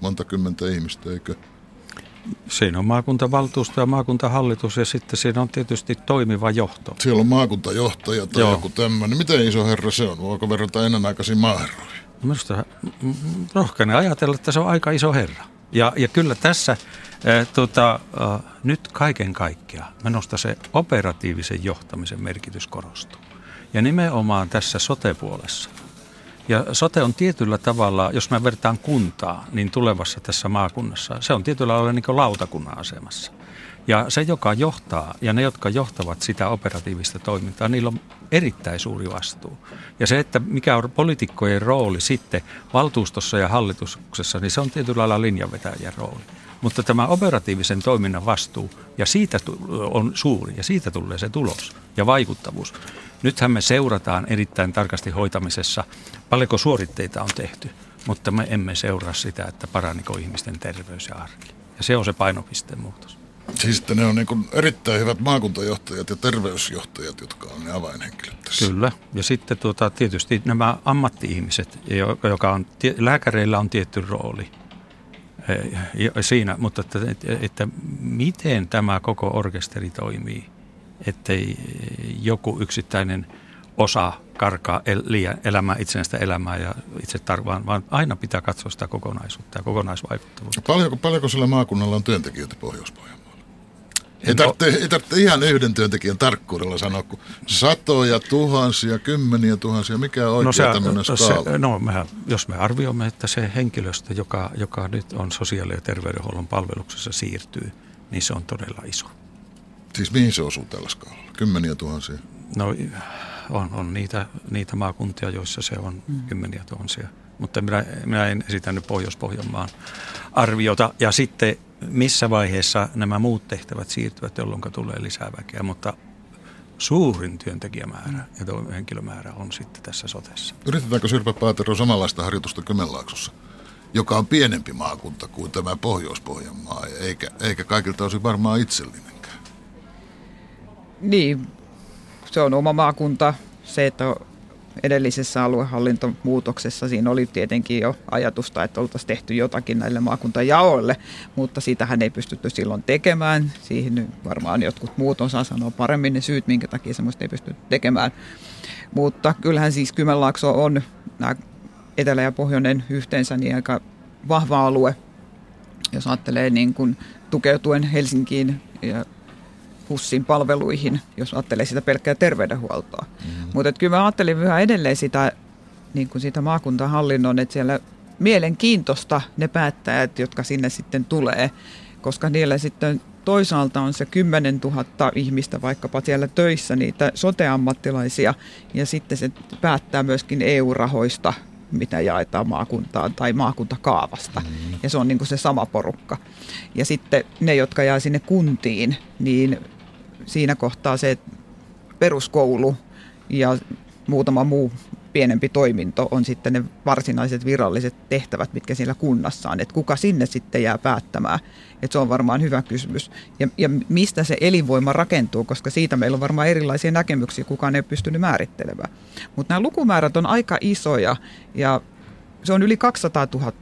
monta kymmentä ihmistä, eikö? Siinä on maakuntavaltuusto ja maakuntahallitus ja sitten siinä on tietysti toimiva johto. Siellä on maakuntajohtaja tai Joo. joku tämmöinen. Miten iso herra se on? Voiko verrata ennenaikaisiin maaherroihin? No minusta rohkeinen ajatella, että se on aika iso herra. Ja, ja kyllä tässä äh, tota, äh, nyt kaiken kaikkiaan minusta se operatiivisen johtamisen merkitys korostuu. Ja nimenomaan tässä sote-puolessa. Ja sote on tietyllä tavalla, jos mä vertaan kuntaa, niin tulevassa tässä maakunnassa, se on tietyllä tavalla niin lautakunnan asemassa. Ja se, joka johtaa ja ne, jotka johtavat sitä operatiivista toimintaa, niillä on erittäin suuri vastuu. Ja se, että mikä on poliitikkojen rooli sitten valtuustossa ja hallituksessa, niin se on tietyllä lailla linjanvetäjän rooli. Mutta tämä operatiivisen toiminnan vastuu, ja siitä on suuri, ja siitä tulee se tulos ja vaikuttavuus. Nythän me seurataan erittäin tarkasti hoitamisessa, paljonko suoritteita on tehty, mutta me emme seuraa sitä, että paraniko ihmisten terveys ja arki. Ja se on se painopisteen muutos. Siis että ne on niin erittäin hyvät maakuntajohtajat ja terveysjohtajat, jotka on ne avainhenkilöt tässä. Kyllä. Ja sitten tuota, tietysti nämä ammatti-ihmiset, joka on, lääkäreillä on tietty rooli siinä, mutta että, että miten tämä koko orkesteri toimii, ettei joku yksittäinen osa karkaa el, liian elämää, itsenäistä elämää ja itse tarvaan, vaan aina pitää katsoa sitä kokonaisuutta ja kokonaisvaikuttavuutta. Paljonko, paljonko sillä maakunnalla on työntekijöitä pohjois ei tarvitse, ei tarvitse ihan yhden työntekijän tarkkuudella sanoa, kun satoja, tuhansia, kymmeniä tuhansia, mikä on oikea no se, tämmöinen skaala? Se, no mehän, jos me arvioimme, että se henkilöstö, joka, joka nyt on sosiaali- ja terveydenhuollon palveluksessa siirtyy, niin se on todella iso. Siis mihin se osuu tällä skaalalla? Kymmeniä tuhansia? No on, on niitä, niitä maakuntia, joissa se on mm. kymmeniä tuhansia. Mutta minä, minä en esitänyt Pohjois-Pohjanmaan arviota. Ja sitten missä vaiheessa nämä muut tehtävät siirtyvät, jolloin tulee lisää väkeä, mutta suurin työntekijämäärä ja henkilömäärä on sitten tässä sotessa. Yritetäänkö Sirpa Paatero samanlaista harjoitusta Kymenlaaksossa, joka on pienempi maakunta kuin tämä Pohjois-Pohjanmaa, eikä, eikä kaikilta osin varmaan itsellinenkään? Niin, se on oma maakunta. Se, että edellisessä aluehallintomuutoksessa siinä oli tietenkin jo ajatusta, että oltaisiin tehty jotakin näille maakuntajaoille, mutta sitähän ei pystytty silloin tekemään. Siihen varmaan jotkut muut osaa sanoa paremmin ne syyt, minkä takia semmoista ei pystytty tekemään. Mutta kyllähän siis Kymenlaakso on nämä etelä- ja pohjoinen yhteensä niin aika vahva alue, jos ajattelee niin kuin tukeutuen Helsinkiin ja HUSin palveluihin, jos ajattelee sitä pelkkää terveydenhuoltoa. Mm. Mutta kyllä mä ajattelin yhä edelleen sitä, niin kuin sitä maakuntahallinnon, että siellä mielenkiintoista ne päättäjät, jotka sinne sitten tulee, koska niillä sitten toisaalta on se 10 000 ihmistä vaikkapa siellä töissä, niitä soteammattilaisia, ja sitten se päättää myöskin EU-rahoista, mitä jaetaan maakuntaan tai maakuntakaavasta. Mm. Ja se on niin kuin se sama porukka. Ja sitten ne, jotka jää sinne kuntiin, niin siinä kohtaa se peruskoulu ja muutama muu pienempi toiminto on sitten ne varsinaiset viralliset tehtävät, mitkä siellä kunnassa on. Että kuka sinne sitten jää päättämään. Että se on varmaan hyvä kysymys. Ja, ja mistä se elinvoima rakentuu, koska siitä meillä on varmaan erilaisia näkemyksiä, kukaan ei pystynyt määrittelemään. Mutta nämä lukumäärät on aika isoja ja se on yli 200 000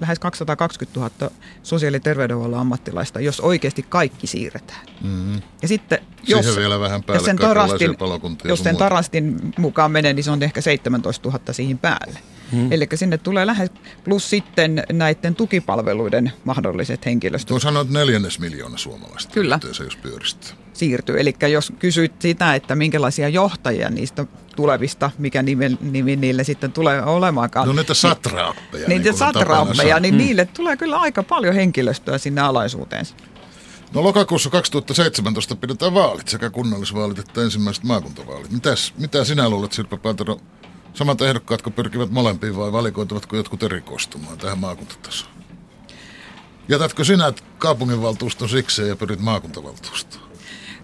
lähes 220 000 sosiaali- ja terveydenhuollon ammattilaista, jos oikeasti kaikki siirretään. Mm-hmm. Ja sitten, jos, Siihen vielä vähän jos sen tarastin, jos sen tarastin mukaan menee, niin se on ehkä 17 000 siihen päälle. Hmm. Eli sinne tulee lähes, plus sitten näiden tukipalveluiden mahdolliset henkilöstöt. Tuo sanoit neljännes miljoona suomalaista. Kyllä. Yhteensä, jos pyöristää. Siirtyy. Eli jos kysyt sitä, että minkälaisia johtajia niistä tulevista, mikä nimi, nimi niille sitten tulee olemaankaan. No niitä satraappeja. Niitä niin satraappeja, niin hmm. niille tulee kyllä aika paljon henkilöstöä sinne alaisuuteensa. No lokakuussa 2017 pidetään vaalit, sekä kunnallisvaalit että ensimmäiset maakuntavaalit. Mitäs, mitä sinä luulet, Sirpa Paatero, samat ehdokkaat, kun pyrkivät molempiin vai valikoituvatko jotkut erikoistumaan tähän maakuntatasoon? Jätätkö sinä kaupunginvaltuuston sikseen ja pyrit maakuntavaltuustoon?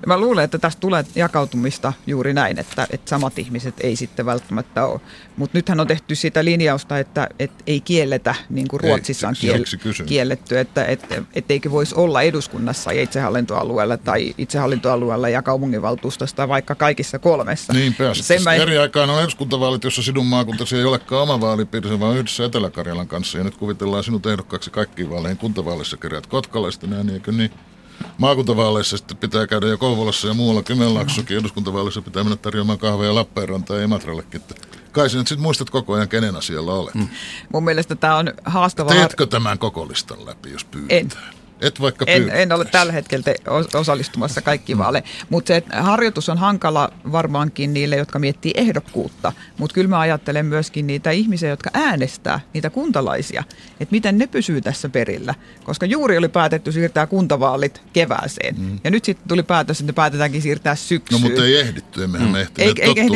Mä luulen, että tästä tulee jakautumista juuri näin, että, että samat ihmiset ei sitten välttämättä ole. Mutta nythän on tehty sitä linjausta, että, että ei kielletä, niin kuin Ruotsissa on kiel- kielletty, että, että, että eikö voisi olla eduskunnassa ja itsehallintoalueella tai itsehallintoalueella ja kaupunginvaltuustosta vaikka kaikissa kolmessa. Niin päästä. Mä... Eri aikaan on eduskuntavaalit, jossa sinun maakuntasi ei olekaan oma vaalipiirissä, vaan yhdessä Etelä-Karjalan kanssa. Ja nyt kuvitellaan sinut ehdokkaaksi kaikkiin vaaleihin kuntavaaleissa kirjat Kotkalaista, näin, eikö niin? Maakuntavaaleissa sitten pitää käydä jo Kouvolassa ja muualla Kymenlaaksokin. Eduskuntavaaleissa pitää mennä tarjoamaan kahveja Lappeenrantaan ja Imatrallekin. Kai sinä sitten muistat koko ajan, kenen asialla olet. Mm. Mun mielestä tämä on haastavaa. Teetkö tämän koko listan läpi, jos pyydetään? En. Et vaikka en, en ole tällä hetkellä te, osallistumassa kaikki vaale, mutta se harjoitus on hankala varmaankin niille, jotka miettii ehdokkuutta. Mutta kyllä mä ajattelen myöskin niitä ihmisiä, jotka äänestää, niitä kuntalaisia, että miten ne pysyy tässä perillä. Koska juuri oli päätetty siirtää kuntavaalit kevääseen. Mm. Ja nyt sitten tuli päätös, että ne päätetäänkin siirtää syksyyn. No mutta ei ehditty, emmehän mm. me ehtineet ei, ei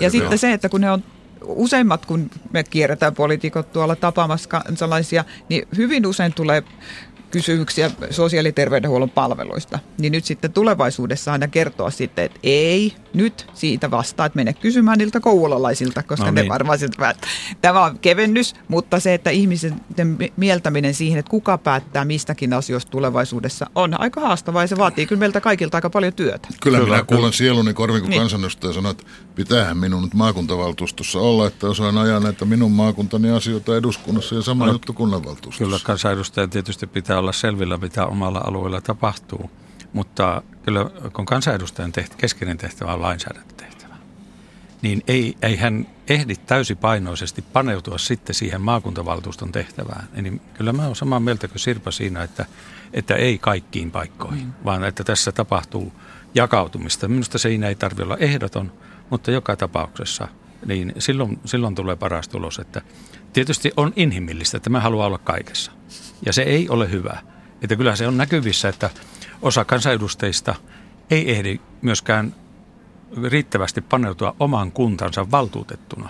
Ja sitten se, että kun ne on useimmat, kun me kierretään poliitikot tuolla tapaamassa kansalaisia, niin hyvin usein tulee kysymyksiä sosiaali- ja terveydenhuollon palveluista, niin nyt sitten tulevaisuudessa aina kertoa sitten, että ei, nyt siitä vastaa, että mene kysymään niiltä kouvolalaisilta, koska no niin. ne varmaan siltä Tämä on kevennys, mutta se, että ihmisten mieltäminen siihen, että kuka päättää mistäkin asioista tulevaisuudessa, on aika haastavaa ja se vaatii kyllä meiltä kaikilta aika paljon työtä. Kyllä, kyllä minä kuulen sieluni korvin, kun niin. kansanedustaja sanoo, että pitäähän minun nyt maakuntavaltuustossa olla, että osaan ajaa näitä minun maakuntani asioita eduskunnassa ja sama no, juttu kunnanvaltuustossa. Kyllä kansanedustajan tietysti pitää olla selvillä, mitä omalla alueella tapahtuu. Mutta kyllä kun kansanedustajan tehtä, keskeinen tehtävä on lainsäädäntötehtävä, niin ei, ei hän ehdi täysipainoisesti paneutua sitten siihen maakuntavaltuuston tehtävään. Eli kyllä mä olen samaa mieltä kuin Sirpa siinä, että, että ei kaikkiin paikkoihin, mm. vaan että tässä tapahtuu jakautumista. Minusta siinä ei tarvitse olla ehdoton, mutta joka tapauksessa niin silloin, silloin tulee paras tulos, että tietysti on inhimillistä, että mä haluan olla kaikessa. Ja se ei ole hyvä. Että kyllä se on näkyvissä, että osa kansanedustajista ei ehdi myöskään riittävästi paneutua oman kuntansa valtuutettuna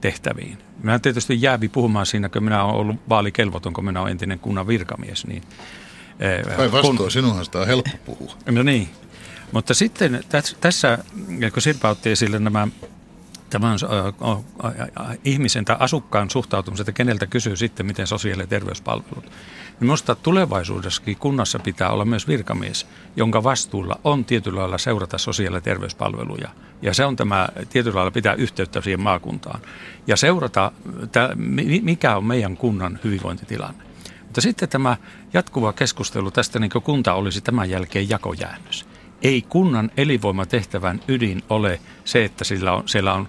tehtäviin. Mä tietysti jäävi puhumaan siinä, kun minä olen ollut vaalikelvoton, kun minä olen entinen kunnan virkamies. Niin, eh, Päinvastoin, kun... sinunhan sitä on helppo puhua. No niin, mutta sitten tässä, kun Sirpa otti esille nämä tämän ihmisen tai asukkaan suhtautumisen, että keneltä kysyy sitten, miten sosiaali- ja terveyspalvelut. Niin minusta tulevaisuudessakin kunnassa pitää olla myös virkamies, jonka vastuulla on tietyllä lailla seurata sosiaali- ja terveyspalveluja. Ja se on tämä, tietyllä lailla pitää yhteyttä siihen maakuntaan. Ja seurata, mikä on meidän kunnan hyvinvointitilanne. Mutta sitten tämä jatkuva keskustelu tästä, niin kunta olisi tämän jälkeen jakojäännös. Ei kunnan elinvoimatehtävän ydin ole se, että sillä on, siellä on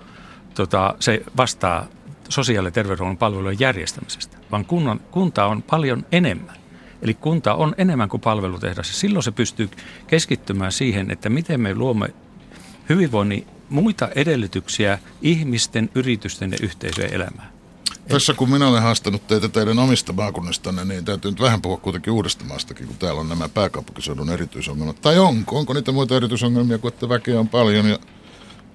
tota, se vastaa sosiaali- ja terveydenhuollon palvelujen järjestämisestä, vaan kunnan, kunta on paljon enemmän. Eli kunta on enemmän kuin palvelutehdas. Silloin se pystyy keskittymään siihen, että miten me luomme hyvinvoinnin muita edellytyksiä ihmisten, yritysten ja yhteisöjen elämään. Tässä kun minä olen haastanut teitä teidän omista maakunnistanne, niin täytyy nyt vähän puhua kuitenkin uudesta maastakin, kun täällä on nämä pääkaupunkiseudun erityisongelmat. Tai onko? Onko niitä muita erityisongelmia kuin että väkeä on paljon ja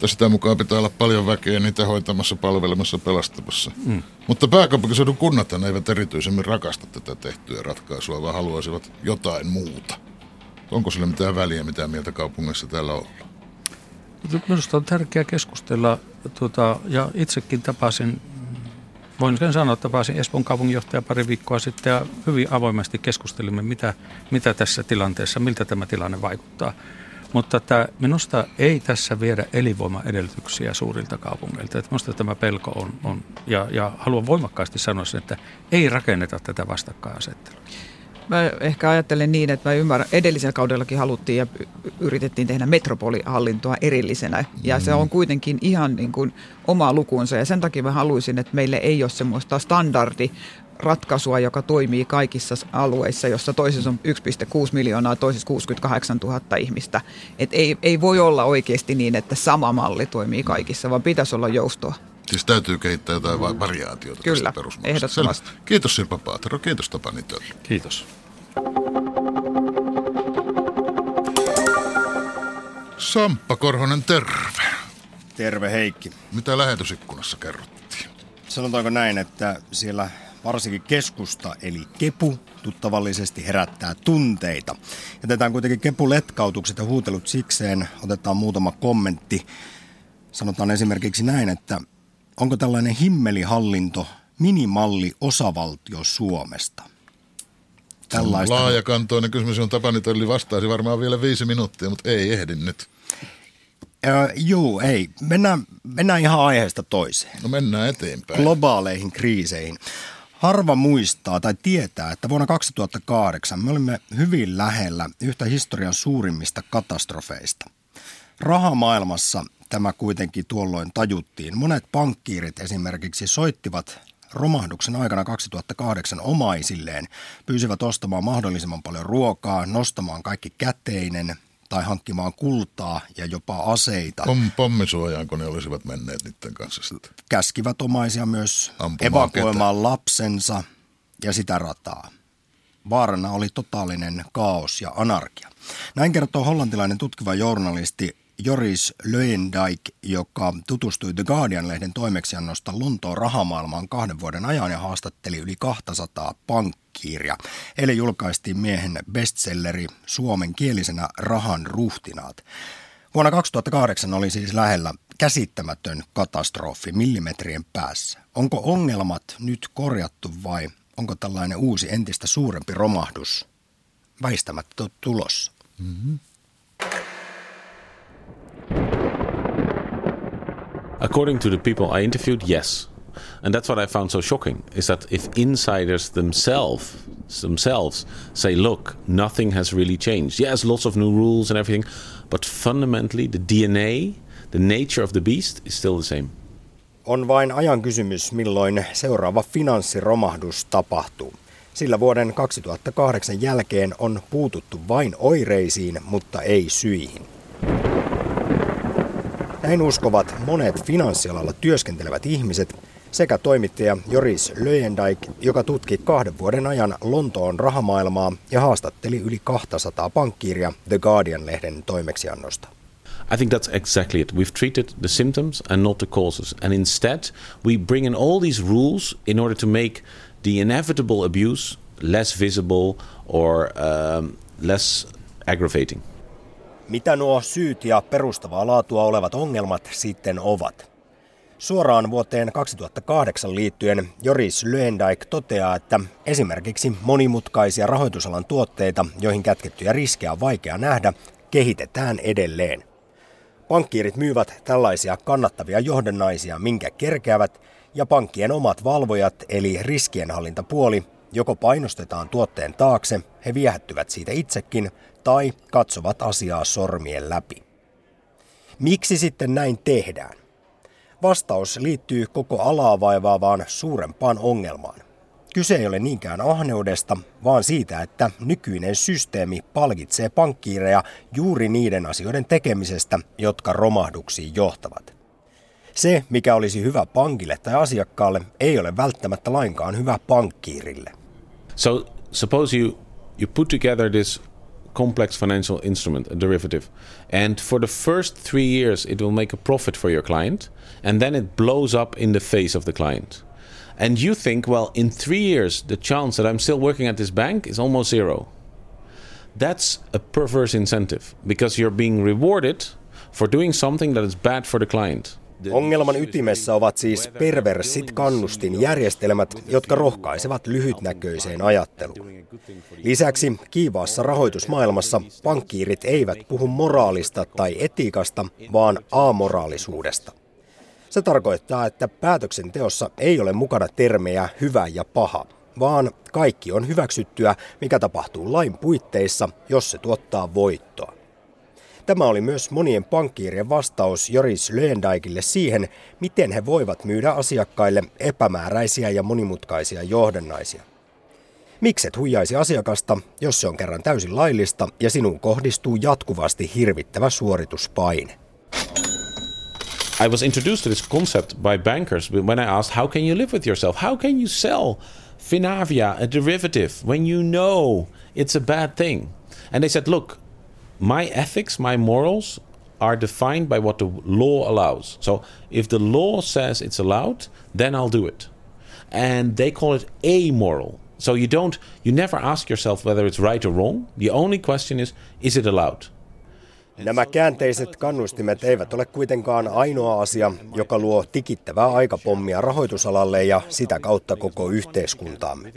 että sitä mukaan pitää olla paljon väkeä niitä hoitamassa, palvelemassa, pelastamassa. Mm. Mutta pääkaupunkiseudun kunnat eivät erityisemmin rakasta tätä tehtyä ratkaisua, vaan haluaisivat jotain muuta. Onko sillä mitään väliä, mitä mieltä kaupungissa täällä on? Minusta on tärkeää keskustella, tuota, ja itsekin tapasin, voin sen sanoa, että tapasin Espoon kaupunginjohtaja pari viikkoa sitten ja hyvin avoimesti keskustelimme, mitä, mitä tässä tilanteessa, miltä tämä tilanne vaikuttaa. Mutta että minusta ei tässä viedä elinvoimaedellytyksiä suurilta kaupungeilta. Että minusta tämä pelko on, on ja, ja haluan voimakkaasti sanoa sen, että ei rakenneta tätä vastakkainasettelua. mä ehkä ajattelen niin, että mä ymmärrän, edellisellä kaudellakin haluttiin ja yritettiin tehdä metropolihallintoa erillisenä. Ja mm. se on kuitenkin ihan niin kuin oma lukunsa ja sen takia mä haluaisin, että meille ei ole semmoista standardi ratkaisua, joka toimii kaikissa alueissa, jossa toisessa on 1,6 miljoonaa, toisessa 68 000 ihmistä. Et ei, ei voi olla oikeasti niin, että sama malli toimii kaikissa, vaan pitäisi olla joustoa. Siis täytyy kehittää jotain mm. variaatiota Kyllä, ehdottomasti. Selvä. Kiitos Sirpa Paatero, kiitos Tapani Tölli. Kiitos. Samppa Korhonen, terve. Terve Heikki. Mitä lähetysikkunassa kerrottiin? Sanotaanko näin, että siellä varsinkin keskusta eli kepu tuttavallisesti herättää tunteita. Jätetään kuitenkin kepuletkautukset ja huutelut sikseen. Otetaan muutama kommentti. Sanotaan esimerkiksi näin, että onko tällainen himmelihallinto minimalli osavaltio Suomesta? Tällaista. Laajakantoinen kysymys on Tapani Tölli vastaisi varmaan vielä viisi minuuttia, mutta ei ehdi nyt. Äh, joo, ei. Mennään, mennään ihan aiheesta toiseen. No mennään eteenpäin. Globaaleihin kriiseihin. Harva muistaa tai tietää, että vuonna 2008 me olimme hyvin lähellä yhtä historian suurimmista katastrofeista. Rahamaailmassa tämä kuitenkin tuolloin tajuttiin. Monet pankkiirit esimerkiksi soittivat romahduksen aikana 2008 omaisilleen, pyysivät ostamaan mahdollisimman paljon ruokaa, nostamaan kaikki käteinen tai hankkimaan kultaa ja jopa aseita. Pom, pommisuojaanko ne olisivat menneet niiden kanssa sitten? Käskivät omaisia myös Ampumaan evakuoimaan ketä? lapsensa ja sitä rataa. Vaarana oli totaalinen kaos ja anarkia. Näin kertoo hollantilainen tutkiva journalisti Joris Löendijk, joka tutustui The Guardian-lehden toimeksiannosta Lontoon rahamaailmaan kahden vuoden ajan ja haastatteli yli 200 pankkiiria. Eli julkaistiin miehen bestselleri suomenkielisenä Rahan ruhtinaat. Vuonna 2008 oli siis lähellä käsittämätön katastrofi millimetrien päässä. Onko ongelmat nyt korjattu vai onko tällainen uusi entistä suurempi romahdus väistämättä tulossa? Mm-hmm. According to the people I interviewed, yes. And that's what I found so shocking is that if insiders themselves themselves say, look, nothing has really changed. Yes, lots of new rules and everything, but fundamentally the DNA, the nature of the beast is still the same. On vain ajan kysymys, milloin seuraava finanssiromahdus tapahtuu. Sillä vuoden 2008 jälkeen on puututtu vain oireisiin, mutta ei syihin. Näin uskovat monet finanssialalla työskentelevät ihmiset sekä toimittaja Joris Löjendijk, joka tutki kahden vuoden ajan Lontoon rahamaailmaa ja haastatteli yli 200 pankkiiria The Guardian-lehden toimeksiannosta. I think that's exactly it. We've treated the symptoms and not the causes. And instead, we bring in all these rules in order to make the inevitable abuse less visible or um, less aggravating. Mitä nuo syyt ja perustavaa laatua olevat ongelmat sitten ovat? Suoraan vuoteen 2008 liittyen Joris Löendijk toteaa, että esimerkiksi monimutkaisia rahoitusalan tuotteita, joihin kätkettyjä riskejä on vaikea nähdä, kehitetään edelleen. Pankkiirit myyvät tällaisia kannattavia johdannaisia, minkä kerkeävät, ja pankkien omat valvojat, eli riskienhallintapuoli, joko painostetaan tuotteen taakse, he viehättyvät siitä itsekin, tai katsovat asiaa sormien läpi. Miksi sitten näin tehdään? Vastaus liittyy koko alaa vaivaavaan suurempaan ongelmaan. Kyse ei ole niinkään ahneudesta, vaan siitä, että nykyinen systeemi palkitsee pankkiireja juuri niiden asioiden tekemisestä, jotka romahduksiin johtavat. Se, mikä olisi hyvä pankille tai asiakkaalle, ei ole välttämättä lainkaan hyvä pankkiirille. So suppose you, you put together this complex financial instrument, a derivative. And for the first three years, it will make a profit for your client, and then it blows up in the face of the client. And you think, well, in three years, the chance that I'm still working at this bank is almost zero. That's a perverse incentive because you're being rewarded for doing something that is bad for the client. Ongelman ytimessä ovat siis perversit kannustinjärjestelmät, jotka rohkaisevat lyhytnäköiseen ajatteluun. Lisäksi kiivaassa rahoitusmaailmassa pankkiirit eivät puhu moraalista tai etiikasta, vaan amoraalisuudesta. Se tarkoittaa, että päätöksenteossa ei ole mukana termejä hyvä ja paha, vaan kaikki on hyväksyttyä, mikä tapahtuu lain puitteissa, jos se tuottaa voittoa. Tämä oli myös monien pankkiirien vastaus Joris Löendijkille siihen, miten he voivat myydä asiakkaille epämääräisiä ja monimutkaisia johdannaisia. Mikset huijaisi asiakasta, jos se on kerran täysin laillista ja sinuun kohdistuu jatkuvasti hirvittävä suorituspaine? I was introduced to this concept by bankers when I asked, How can you live with yourself? How can you sell Finavia, a derivative, when you know it's a bad thing? And they said, Look, my ethics, my morals are defined by what the law allows. So if the law says it's allowed, then I'll do it. And they call it amoral. So you don't, you never ask yourself whether it's right or wrong. The only question is, is it allowed? Nämä käänteiset kannustimet eivät ole kuitenkaan ainoa asia, joka luo tikittävää aikapommia rahoitusalalle ja sitä kautta koko yhteiskuntaamme.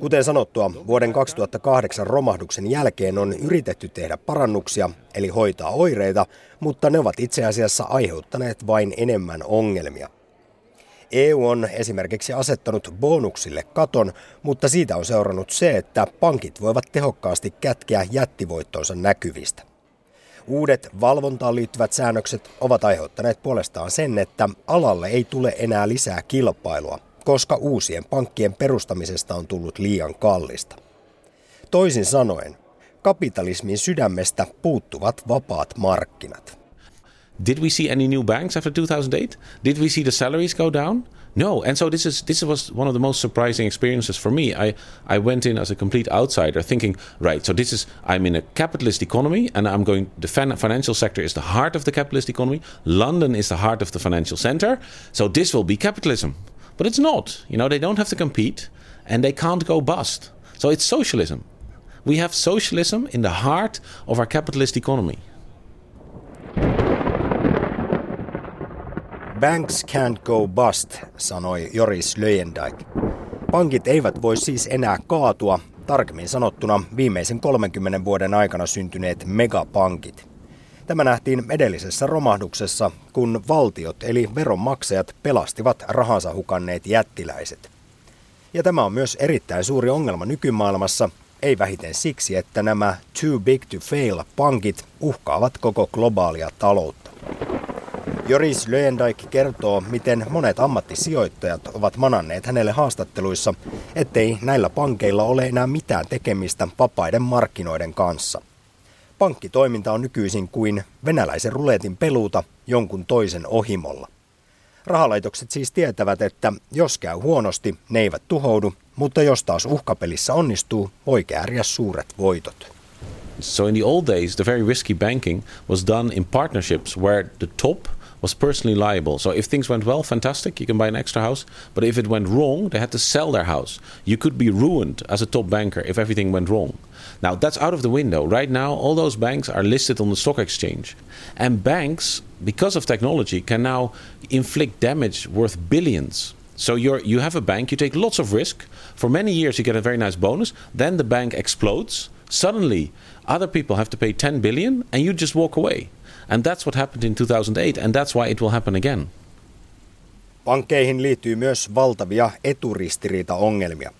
Kuten sanottua, vuoden 2008 romahduksen jälkeen on yritetty tehdä parannuksia, eli hoitaa oireita, mutta ne ovat itse asiassa aiheuttaneet vain enemmän ongelmia. EU on esimerkiksi asettanut bonuksille katon, mutta siitä on seurannut se, että pankit voivat tehokkaasti kätkeä jättivoittonsa näkyvistä. Uudet valvontaan liittyvät säännökset ovat aiheuttaneet puolestaan sen, että alalle ei tule enää lisää kilpailua, koska uusien pankkien perustamisesta on tullut liian kallista. Toisin sanoen, kapitalismin sydämestä puuttuvat vapaat markkinat. Did we see any new banks after 2008? Did we see the salaries go down? No, and so this is this was one of the most surprising experiences for me. I I went in as a complete outsider, thinking, right, so this is I'm in a capitalist economy, and I'm going. The financial sector is the heart of the capitalist economy. London is the heart of the financial center. So this will be capitalism. But it's not. You know, they don't have to compete and they can't go bust. So it's socialism. We have socialism in the heart of our capitalist economy. Banks can't go bust, sanoi Joris Löjendijk. Pankit eivät voi siis enää kaatua, tarkemmin sanottuna viimeisen 30 vuoden aikana syntyneet megapankit. Tämä nähtiin edellisessä romahduksessa, kun valtiot eli veronmaksajat pelastivat rahansa hukanneet jättiläiset. Ja tämä on myös erittäin suuri ongelma nykymaailmassa, ei vähiten siksi, että nämä too big to fail pankit uhkaavat koko globaalia taloutta. Joris Löendijk kertoo, miten monet ammattisijoittajat ovat mananneet hänelle haastatteluissa, ettei näillä pankeilla ole enää mitään tekemistä vapaiden markkinoiden kanssa. Pankkitoiminta on nykyisin kuin venäläisen ruletin peluuta jonkun toisen ohimolla. Rahalaitokset siis tietävät, että jos käy huonosti, ne eivät tuhoudu, mutta jos taas uhkapelissä onnistuu, voi kääriä suuret voitot. So in the old days, the very risky banking was done in partnerships where the top was personally liable. So if things went well, fantastic, you can buy an extra house. But if it went wrong, they had to sell their house. You could be ruined as a top banker if everything went wrong. Now that's out of the window. Right now, all those banks are listed on the stock exchange. And banks, because of technology, can now inflict damage worth billions. So you you have a bank, you take lots of risk. For many years, you get a very nice bonus. Then the bank explodes. Suddenly, other people have to pay 10 billion, and you just walk away. And that's what happened in 2008, and that's why it will happen again. Pankkeihin liittyy myös valtavia eturistiriita-ongelmia.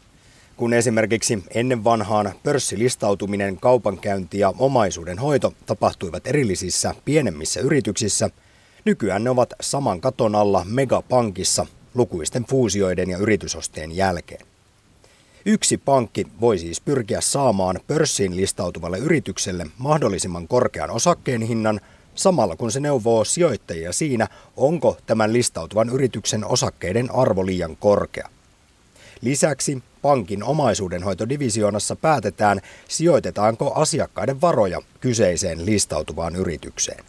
Kun esimerkiksi ennen vanhaan pörssilistautuminen, kaupankäynti ja omaisuuden hoito tapahtuivat erillisissä pienemmissä yrityksissä, nykyään ne ovat saman katon alla megapankissa lukuisten fuusioiden ja yritysosteen jälkeen. Yksi pankki voi siis pyrkiä saamaan pörssiin listautuvalle yritykselle mahdollisimman korkean osakkeen hinnan – samalla kun se neuvoo sijoittajia siinä, onko tämän listautuvan yrityksen osakkeiden arvo liian korkea. Lisäksi pankin omaisuudenhoitodivisioonassa päätetään, sijoitetaanko asiakkaiden varoja kyseiseen listautuvaan yritykseen.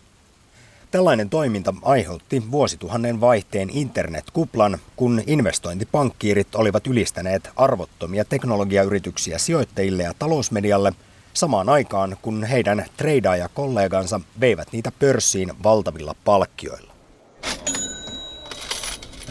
Tällainen toiminta aiheutti vuosituhannen vaihteen internetkuplan, kun investointipankkiirit olivat ylistäneet arvottomia teknologiayrityksiä sijoittajille ja talousmedialle – samaan aikaan kun heidän treidaajakollegansa veivät niitä pörssiin valtavilla palkkioilla.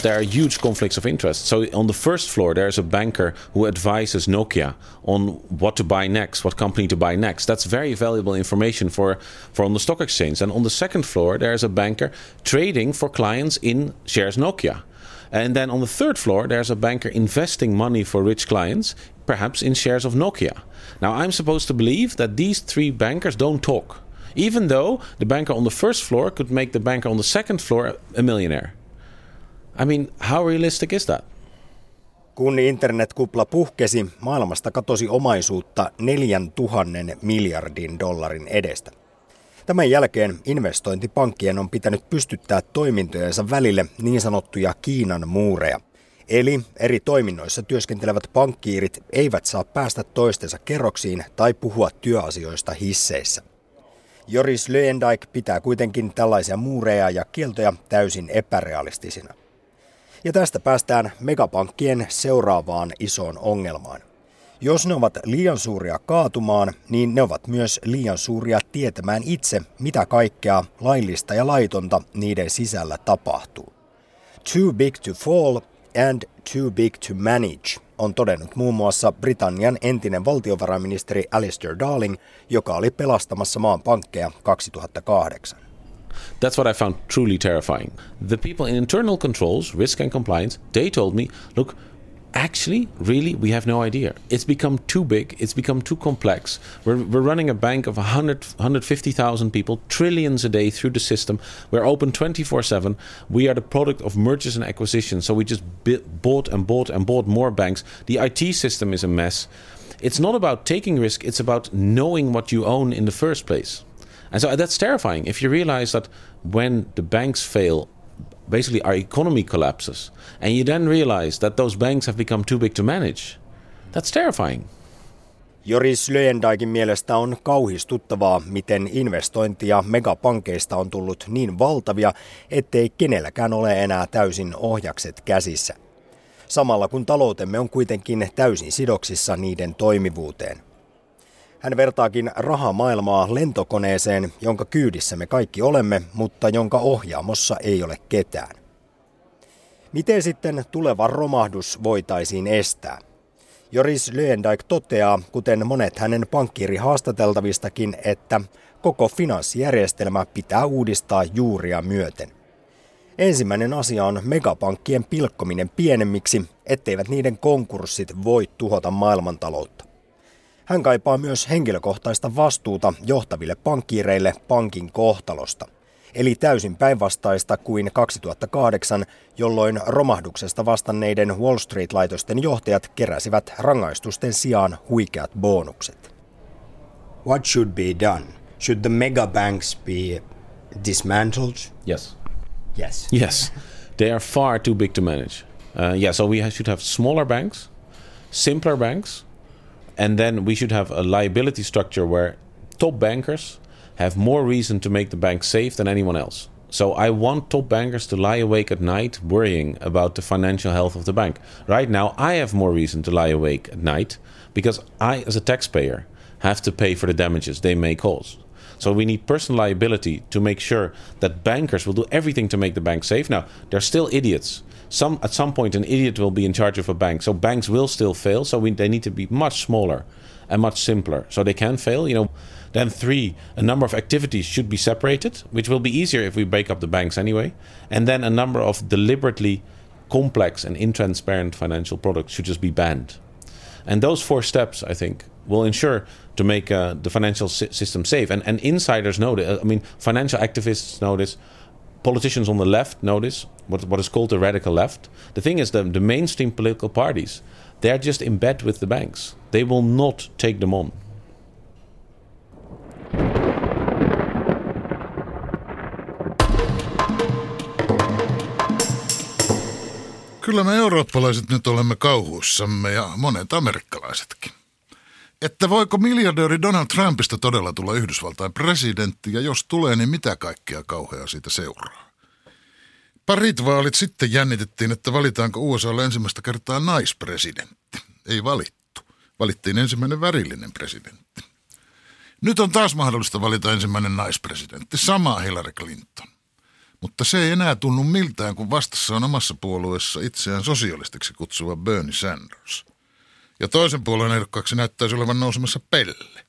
There are huge conflicts of interest. So on the first floor, there's a banker who advises Nokia on what to buy next, what company to buy next. That's very valuable information for, for on the stock exchange. And on the second floor, there's a banker trading for clients in shares Nokia. And then on the third floor, there's a banker investing money for rich clients, perhaps in shares of Nokia. Now, I'm supposed to believe that these three bankers don't talk, even though the banker on the first floor could make the banker on the second floor a millionaire. I mean, how realistic is that? Kun internetkupla puhkesi, maailmasta katosi omaisuutta 4000 miljardin dollarin edestä. Tämän jälkeen investointipankkien on pitänyt pystyttää toimintojensa välille niin sanottuja Kiinan muureja. Eli eri toiminnoissa työskentelevät pankkiirit eivät saa päästä toistensa kerroksiin tai puhua työasioista hisseissä. Joris Löendijk pitää kuitenkin tällaisia muureja ja kieltoja täysin epärealistisina. Ja tästä päästään megapankkien seuraavaan isoon ongelmaan. Jos ne ovat liian suuria kaatumaan, niin ne ovat myös liian suuria tietämään itse, mitä kaikkea laillista ja laitonta niiden sisällä tapahtuu. Too big to fall and too big to manage on todennut muun muassa Britannian entinen valtiovarainministeri Alistair Darling, joka oli pelastamassa maan pankkeja 2008. That's what I found truly terrifying. The people in internal controls, risk and compliance, they told me, look, actually, really, we have no idea. It's become too big, it's become too complex. We're, we're running a bank of 100, 150,000 people, trillions a day through the system. We're open 24 7. We are the product of mergers and acquisitions. So we just bought and bought and bought more banks. The IT system is a mess. It's not about taking risk, it's about knowing what you own in the first place. And so that's terrifying if you realize that when the banks fail, basically our economy collapses, and you then realize that those banks have become too big to manage. That's terrifying. Joris Löendaikin mielestä on kauhistuttavaa, miten investointia megapankeista on tullut niin valtavia, ettei kenelläkään ole enää täysin ohjakset käsissä. Samalla kun taloutemme on kuitenkin täysin sidoksissa niiden toimivuuteen. Hän vertaakin rahamaailmaa lentokoneeseen, jonka kyydissä me kaikki olemme, mutta jonka ohjaamossa ei ole ketään. Miten sitten tuleva romahdus voitaisiin estää? Joris Löendijk toteaa, kuten monet hänen pankkiiri haastateltavistakin, että koko finanssijärjestelmä pitää uudistaa juuria myöten. Ensimmäinen asia on megapankkien pilkkominen pienemmiksi, etteivät niiden konkurssit voi tuhota maailmantaloutta. Hän kaipaa myös henkilökohtaista vastuuta johtaville pankkiireille pankin kohtalosta. Eli täysin päinvastaista kuin 2008, jolloin romahduksesta vastanneiden Wall Street-laitosten johtajat keräsivät rangaistusten sijaan huikeat bonukset. What should be done? Should the mega banks be dismantled? Yes. Yes. Yes. They are far too big to manage. Uh, yeah, so we should have smaller banks, simpler banks, And then we should have a liability structure where top bankers have more reason to make the bank safe than anyone else. So I want top bankers to lie awake at night worrying about the financial health of the bank. Right now, I have more reason to lie awake at night because I, as a taxpayer, have to pay for the damages they may cause. So we need personal liability to make sure that bankers will do everything to make the bank safe. Now, they're still idiots some at some point an idiot will be in charge of a bank. So banks will still fail. So we, they need to be much smaller and much simpler. So they can fail. You know. Then three, a number of activities should be separated, which will be easier if we break up the banks anyway. And then a number of deliberately complex and intransparent financial products should just be banned. And those four steps, I think, will ensure to make uh, the financial si- system safe. And, and insiders know this. I mean, financial activists know this politicians on the left notice what, what is called the radical left. The thing is, the, the mainstream political parties, they're just in bed with the banks. They will not take them on. Kyllä me eurooppalaiset nyt olemme kauhuissamme ja monet amerikkalaisetkin. Että voiko miljardööri Donald Trumpista todella tulla Yhdysvaltain presidentti ja jos tulee, niin mitä kaikkea kauheaa siitä seuraa? Parit vaalit sitten jännitettiin, että valitaanko USAlle ensimmäistä kertaa naispresidentti. Ei valittu. Valittiin ensimmäinen värillinen presidentti. Nyt on taas mahdollista valita ensimmäinen naispresidentti, sama Hillary Clinton. Mutta se ei enää tunnu miltään, kun vastassa on omassa puolueessa itseään sosialistiksi kutsuva Bernie Sanders. Ja toisen puolueen ehdokkaaksi näyttäisi olevan nousemassa Pelle.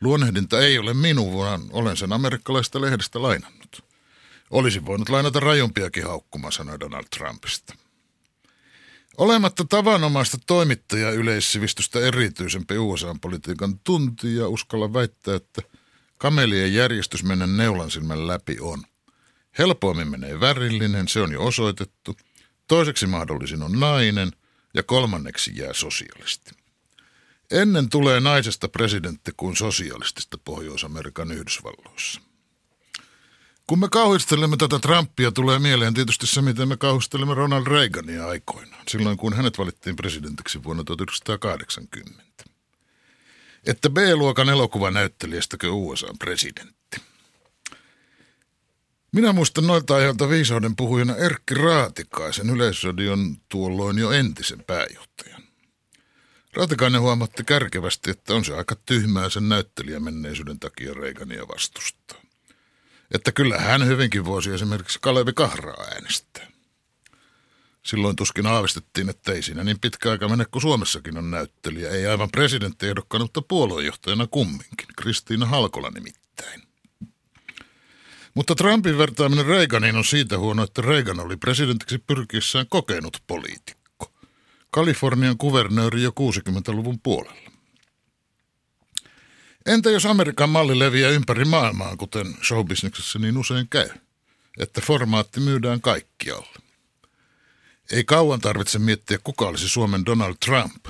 Luonnehdinta ei ole minun, vaan olen sen amerikkalaista lehdestä lainannut. Olisi voinut lainata rajumpiakin haukkumaan, sanoi Donald Trumpista. Olematta tavanomaista toimittaja yleissivistystä erityisempi USA-politiikan tuntija uskalla väittää, että kamelien järjestys mennä neulan silmän läpi on. Helpoimmin menee värillinen, se on jo osoitettu. Toiseksi mahdollisin on nainen ja kolmanneksi jää sosialisti. Ennen tulee naisesta presidentti kuin sosialistista Pohjois-Amerikan Yhdysvalloissa. Kun me kauhistelemme tätä Trumpia, tulee mieleen tietysti se, miten me kauhistelemme Ronald Reagania aikoinaan, silloin kun hänet valittiin presidentiksi vuonna 1980. Että B-luokan elokuvanäyttelijästäkö USA-presidentti. Minä muistan noilta ajalta viisauden puhujana Erkki Raatikaisen yleisradion tuolloin jo entisen pääjohtajan. Raatikainen huomatti kärkevästi, että on se aika tyhmää sen näyttelijämenneisyyden takia Reagania vastustaa että kyllä hän hyvinkin voisi esimerkiksi Kalevi Kahraa äänestää. Silloin tuskin aavistettiin, että ei siinä niin pitkä aika mene, kun Suomessakin on näyttelijä. Ei aivan presidenttiehdokkaan, mutta puoluejohtajana kumminkin. Kristiina Halkola nimittäin. Mutta Trumpin vertaaminen Reaganiin on siitä huono, että Reagan oli presidentiksi pyrkiessään kokenut poliitikko. Kalifornian kuvernööri jo 60-luvun puolella. Entä jos Amerikan malli leviää ympäri maailmaa, kuten showbisneksessä niin usein käy, että formaatti myydään kaikkialle? Ei kauan tarvitse miettiä, kuka olisi Suomen Donald Trump.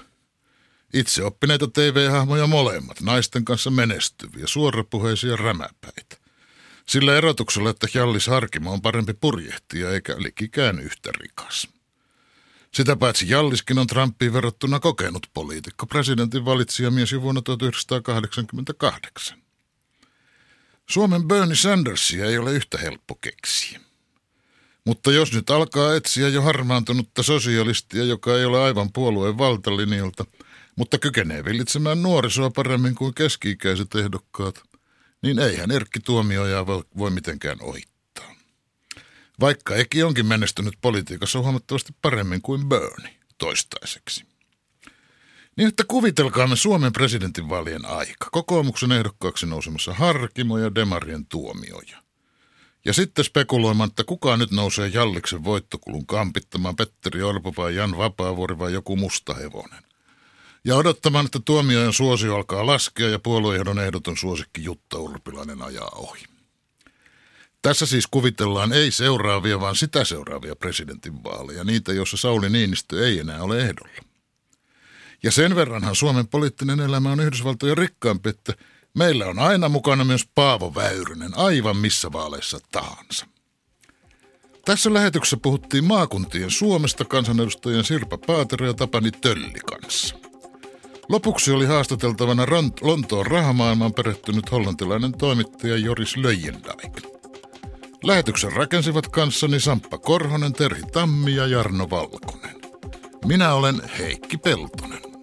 Itse oppineita TV-hahmoja molemmat, naisten kanssa menestyviä, suorapuheisia rämäpäitä. Sillä erotuksella, että Hjallis Harkimo on parempi purjehtija eikä likikään yhtä rikas. Sitä paitsi Jalliskin on Trumpiin verrattuna kokenut poliitikko, presidentin mies jo vuonna 1988. Suomen Bernie Sandersia ei ole yhtä helppo keksiä. Mutta jos nyt alkaa etsiä jo harmaantunutta sosialistia, joka ei ole aivan puolueen valtalinjalta, mutta kykenee villitsemään nuorisoa paremmin kuin keski-ikäiset ehdokkaat, niin eihän Erkki Tuomioja voi, mitenkään ohittaa vaikka Eki onkin menestynyt politiikassa huomattavasti paremmin kuin Bernie toistaiseksi. Niin että kuvitelkaamme Suomen presidentinvaalien aika. Kokoomuksen ehdokkaaksi nousemassa Harkimo ja Demarien tuomioja. Ja sitten spekuloimaan, että kuka nyt nousee Jalliksen voittokulun kampittamaan Petteri Orpo vai Jan Vapaavuori vai joku musta hevonen. Ja odottamaan, että tuomiojen suosio alkaa laskea ja puolueehdon ehdoton suosikki Jutta Urpilainen ajaa ohi. Tässä siis kuvitellaan ei seuraavia, vaan sitä seuraavia presidentinvaaleja, niitä, joissa Sauli Niinistö ei enää ole ehdolla. Ja sen verranhan Suomen poliittinen elämä on Yhdysvaltojen rikkaampi, että meillä on aina mukana myös Paavo Väyrynen, aivan missä vaaleissa tahansa. Tässä lähetyksessä puhuttiin maakuntien Suomesta kansanedustajien Sirpa Paatero ja Tapani Tölli kanssa. Lopuksi oli haastateltavana Lontoon rahamaailmaan perehtynyt hollantilainen toimittaja Joris Löijendijk. Lähetyksen rakensivat kanssani Samppa Korhonen, Terhi Tammi ja Jarno Valkonen. Minä olen Heikki Peltonen.